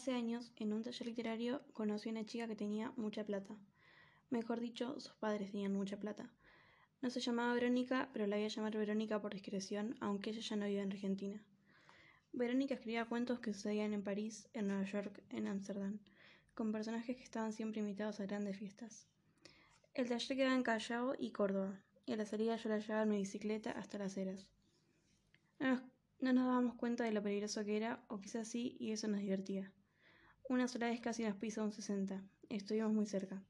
Hace años, en un taller literario, conocí a una chica que tenía mucha plata. Mejor dicho, sus padres tenían mucha plata. No se llamaba Verónica, pero la voy a llamar Verónica por discreción, aunque ella ya no vive en Argentina. Verónica escribía cuentos que sucedían en París, en Nueva York, en Ámsterdam, con personajes que estaban siempre invitados a grandes fiestas. El taller quedaba en Callao y Córdoba, y a la salida yo la llevaba en mi bicicleta hasta las eras. No nos, no nos dábamos cuenta de lo peligroso que era, o quizás sí, y eso nos divertía. Una sola vez casi nos pisó un 60. Estuvimos muy cerca.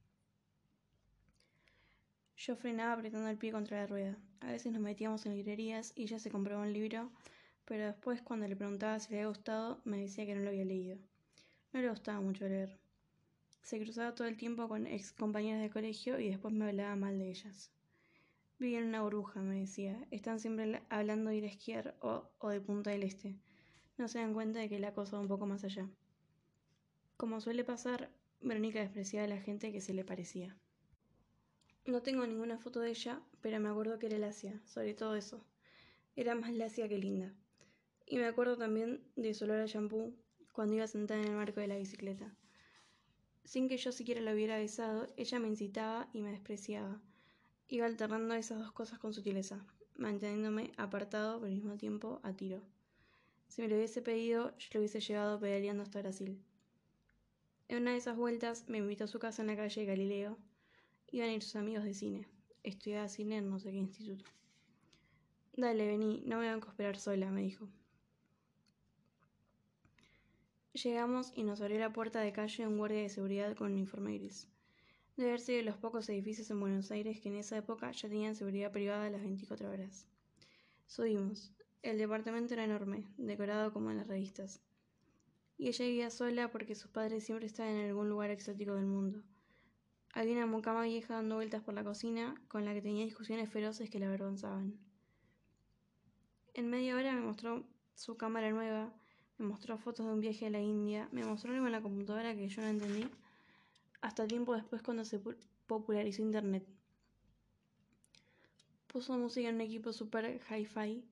Yo frenaba apretando el pie contra la rueda. A veces nos metíamos en librerías y ella se compraba un libro, pero después cuando le preguntaba si le había gustado, me decía que no lo había leído. No le gustaba mucho leer. Se cruzaba todo el tiempo con ex compañeras de colegio y después me hablaba mal de ellas. Viven en una burbuja, me decía. Están siempre hablando de ir a esquiar o, o de Punta del Este. No se dan cuenta de que la cosa va un poco más allá. Como suele pasar, Verónica despreciaba a la gente que se le parecía. No tengo ninguna foto de ella, pero me acuerdo que era lacia, sobre todo eso. Era más lacia que linda. Y me acuerdo también de su olor a shampoo cuando iba sentada en el marco de la bicicleta. Sin que yo siquiera la hubiera besado, ella me incitaba y me despreciaba. Iba alternando esas dos cosas con sutileza, manteniéndome apartado pero al mismo tiempo a tiro. Si me lo hubiese pedido, yo lo hubiese llevado pedaleando hasta Brasil. En una de esas vueltas me invitó a su casa en la calle Galileo. Iban a ir sus amigos de cine. Estudiaba cine en no sé qué instituto. Dale, vení, no me van a esperar sola, me dijo. Llegamos y nos abrió la puerta de calle un guardia de seguridad con uniforme gris. Debe haber sido de los pocos edificios en Buenos Aires que en esa época ya tenían seguridad privada a las 24 horas. Subimos. El departamento era enorme, decorado como en las revistas y ella vivía sola porque sus padres siempre estaban en algún lugar exótico del mundo. Había una mucama vieja dando vueltas por la cocina, con la que tenía discusiones feroces que la avergonzaban. En media hora me mostró su cámara nueva, me mostró fotos de un viaje a la India, me mostró algo en computadora que yo no entendí, hasta tiempo después cuando se popularizó Internet. Puso música en un equipo super hi-fi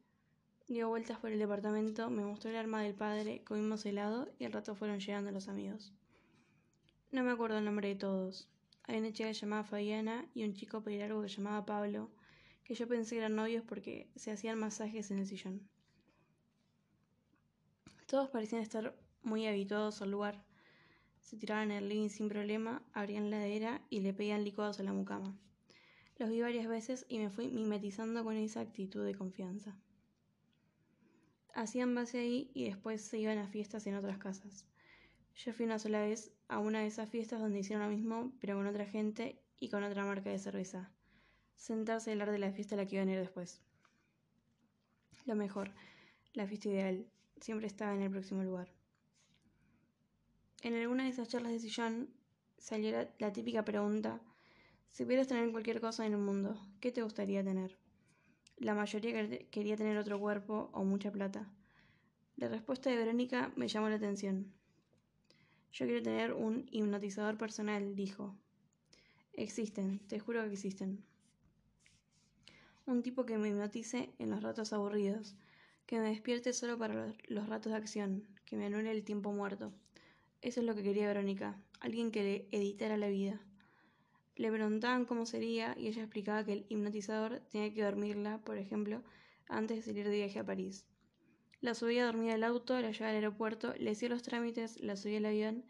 Dio vueltas por el departamento, me mostró el arma del padre, comimos helado y al rato fueron llegando los amigos. No me acuerdo el nombre de todos. Había una chica llamaba Fabiana y un chico algo que llamaba Pablo, que yo pensé eran novios porque se hacían masajes en el sillón. Todos parecían estar muy habituados al lugar. Se tiraban el living sin problema, abrían la heladera y le pedían licuados a la mucama. Los vi varias veces y me fui mimetizando con esa actitud de confianza. Hacían base ahí y después se iban a fiestas en otras casas. Yo fui una sola vez a una de esas fiestas donde hicieron lo mismo, pero con otra gente y con otra marca de cerveza. Sentarse y hablar de la fiesta a la que iban a ir después. Lo mejor, la fiesta ideal, siempre estaba en el próximo lugar. En alguna de esas charlas de sillón salió la, la típica pregunta, si pudieras tener cualquier cosa en el mundo, ¿qué te gustaría tener? La mayoría quería tener otro cuerpo o mucha plata. La respuesta de Verónica me llamó la atención. Yo quiero tener un hipnotizador personal, dijo. Existen, te juro que existen. Un tipo que me hipnotice en los ratos aburridos, que me despierte solo para los ratos de acción, que me anule el tiempo muerto. Eso es lo que quería Verónica, alguien que le editara la vida. Le preguntaban cómo sería y ella explicaba que el hipnotizador tenía que dormirla, por ejemplo, antes de salir de viaje a París. La subía dormida al auto, la llevaba al aeropuerto, le hacía los trámites, la subía al avión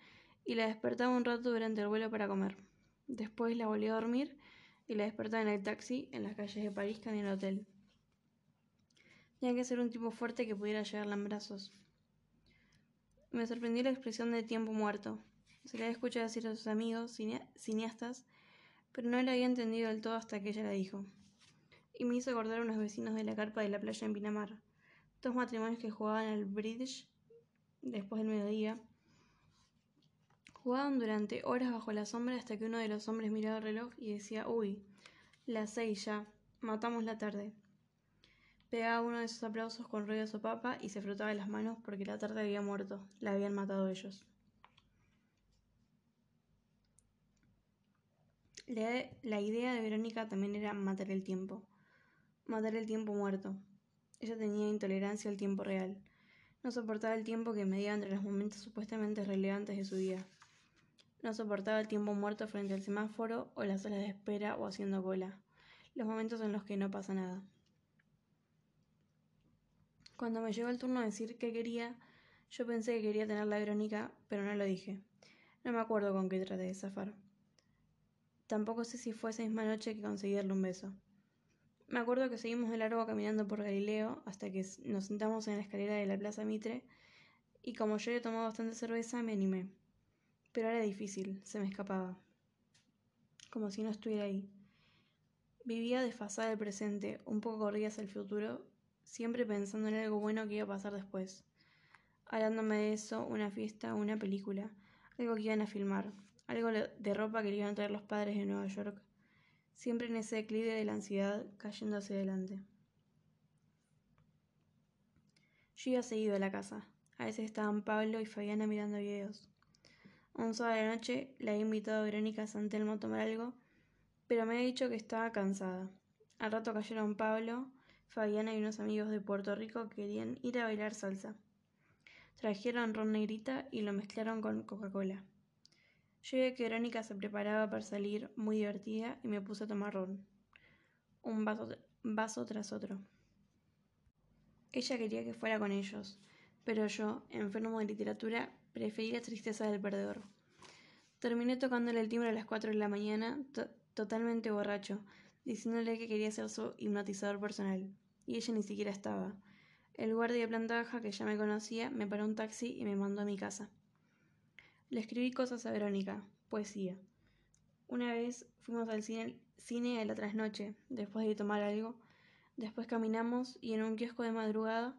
y la despertaba un rato durante el vuelo para comer. Después la volvió a dormir y la despertaba en el taxi en las calles de París que en el hotel. Tenía que ser un tipo fuerte que pudiera llevarla en brazos. Me sorprendió la expresión de tiempo muerto. Se le había escuchado decir a sus amigos, cineastas, pero no la había entendido del todo hasta que ella la dijo. Y me hizo acordar a unos vecinos de la carpa de la playa en Pinamar, dos matrimonios que jugaban al bridge después del mediodía. Jugaban durante horas bajo la sombra hasta que uno de los hombres miraba el reloj y decía, uy, las seis ya, matamos la tarde. Pegaba uno de esos aplausos con ruido de sopapa y se frotaba las manos porque la tarde había muerto, la habían matado ellos. La, idea de Verónica también era matar el tiempo, matar el tiempo muerto. Ella tenía intolerancia al tiempo real. No soportaba el tiempo que medía entre los momentos supuestamente relevantes de su vida. No soportaba el tiempo muerto frente al semáforo o las salas de espera o haciendo cola. Los momentos en los que no pasa nada. Cuando me llegó el turno de decir qué quería, yo pensé que quería tener la Verónica, pero no lo dije. No me acuerdo con qué traté de zafar. Tampoco sé si fue esa misma noche que conseguí darle un beso. Me acuerdo que seguimos de largo caminando por Galileo hasta que nos sentamos en la escalera de la Plaza Mitre y como yo había tomado bastante cerveza me animé. Pero era difícil, se me escapaba. Como si no estuviera ahí. Vivía desfasada del presente, un poco corrida hacia el futuro, siempre pensando en algo bueno que iba a pasar después. Hablándome de eso, una fiesta, una película, algo que iban a filmar, algo de ropa que le iban a traer los padres de Nueva York, siempre en ese declive de la ansiedad cayendo hacia adelante. Yo iba seguido a la casa. A veces estaban Pablo y Fabiana mirando videos. Un sábado de la noche la he invitado a Verónica a San Telmo a tomar algo, pero me ha dicho que estaba cansada. Al rato cayeron Pablo, Fabiana y unos amigos de Puerto Rico que querían ir a bailar salsa. Trajeron ron negrita y lo mezclaron con Coca-Cola. Vi que Verónica se preparaba para salir muy divertida y me puse a tomar ron. Un vaso, tras otro. Ella quería que fuera con ellos, pero yo, enfermo de literatura, preferí la tristeza del perdedor. Terminé tocándole el timbre a las cuatro de la mañana, totalmente borracho, diciéndole que quería ser su hipnotizador personal, y ella ni siquiera estaba. El guardia de planta baja, que ya me conocía, me paró un taxi y me mandó a mi casa. Le escribí cosas a Verónica, poesía. Una vez fuimos al cine, a la trasnoche, después de tomar algo. Después caminamos y en un kiosco de madrugada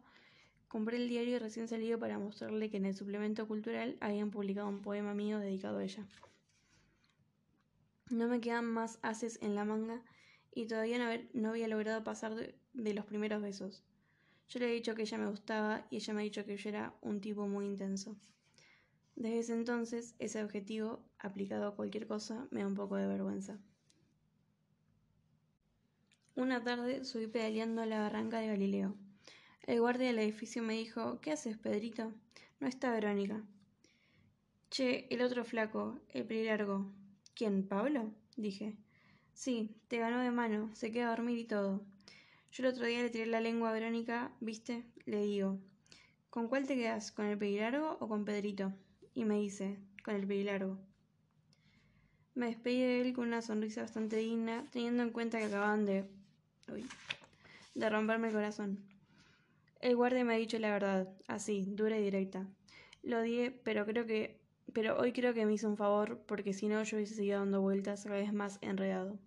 compré el diario recién salido para mostrarle que en el suplemento cultural habían publicado un poema mío dedicado a ella. No me quedan más haces en la manga y todavía no, había logrado pasar de los primeros besos. Yo le he dicho que ella me gustaba y ella me ha dicho que yo era un tipo muy intenso. Desde ese entonces, ese objetivo, aplicado a cualquier cosa, me da un poco de vergüenza. Una tarde subí pedaleando a la barranca de Galileo. El guardia del edificio me dijo ¿Qué haces, Pedrito? No está Verónica. Che, el otro flaco, el largo. ¿Quién, Pablo? dije. Sí, te ganó de mano, se queda a dormir y todo. Yo el otro día le tiré la lengua a Verónica, ¿viste? Le digo, ¿con cuál te quedas? ¿Con el largo o con Pedrito? Y me dice, con el largo. Me despedí de él con una sonrisa bastante digna, teniendo en cuenta que acababan de... De romperme el corazón. El guardia me ha dicho la verdad, así, dura y directa. Lo odié, pero creo que... Pero hoy creo que me hizo un favor, porque si no yo hubiese seguido dando vueltas cada vez más enredado.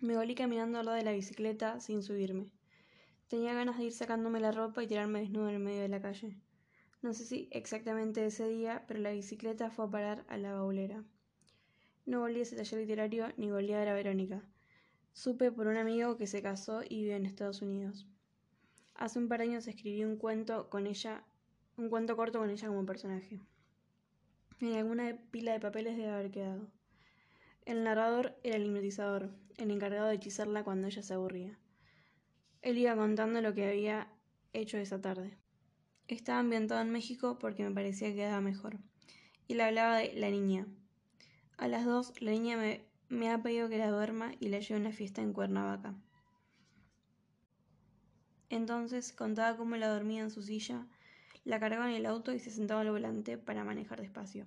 Me volví caminando al lado de la bicicleta sin subirme. Tenía ganas de ir sacándome la ropa y tirarme desnudo en el medio de la calle. No sé si exactamente ese día, pero la bicicleta fue a parar a la baulera. No volví a ese taller literario ni volví a ver a Verónica. Supe por un amigo que se casó y vive en Estados Unidos. Hace un par de años escribí un cuento con ella, un cuento corto con ella como personaje. En alguna pila de papeles debe haber quedado. El narrador era el hipnotizador, el encargado de hechizarla cuando ella se aburría. Él iba contando lo que había hecho esa tarde. Estaba ambientado en México porque me parecía que quedaba mejor. Y le hablaba de la niña. A las dos, la niña me, ha pedido que la duerma y la lleve una fiesta en Cuernavaca. Entonces contaba cómo la dormía en su silla, la cargaba en el auto y se sentaba al volante para manejar despacio.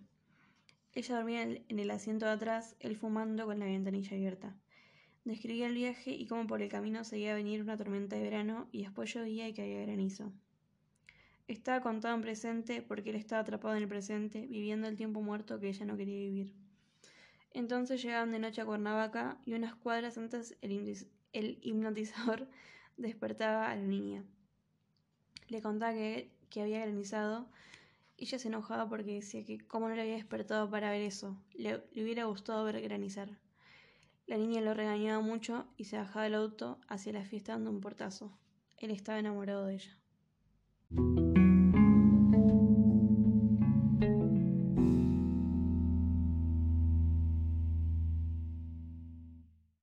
Ella dormía en el asiento de atrás, él fumando con la ventanilla abierta. Describía el viaje y cómo por el camino seguía a venir una tormenta de verano y después llovía y caía granizo. Estaba contado en presente porque él estaba atrapado en el presente, viviendo el tiempo muerto que ella no quería vivir. Entonces llegaban de noche a Cuernavaca y unas cuadras antes el, hipnotizador despertaba a la niña. Le contaba que, que había granizado ella se enojaba porque decía que cómo no le había despertado para ver eso, le, hubiera gustado ver granizar. La niña lo regañaba mucho y se bajaba del auto hacia la fiesta dando un portazo. Él estaba enamorado de ella.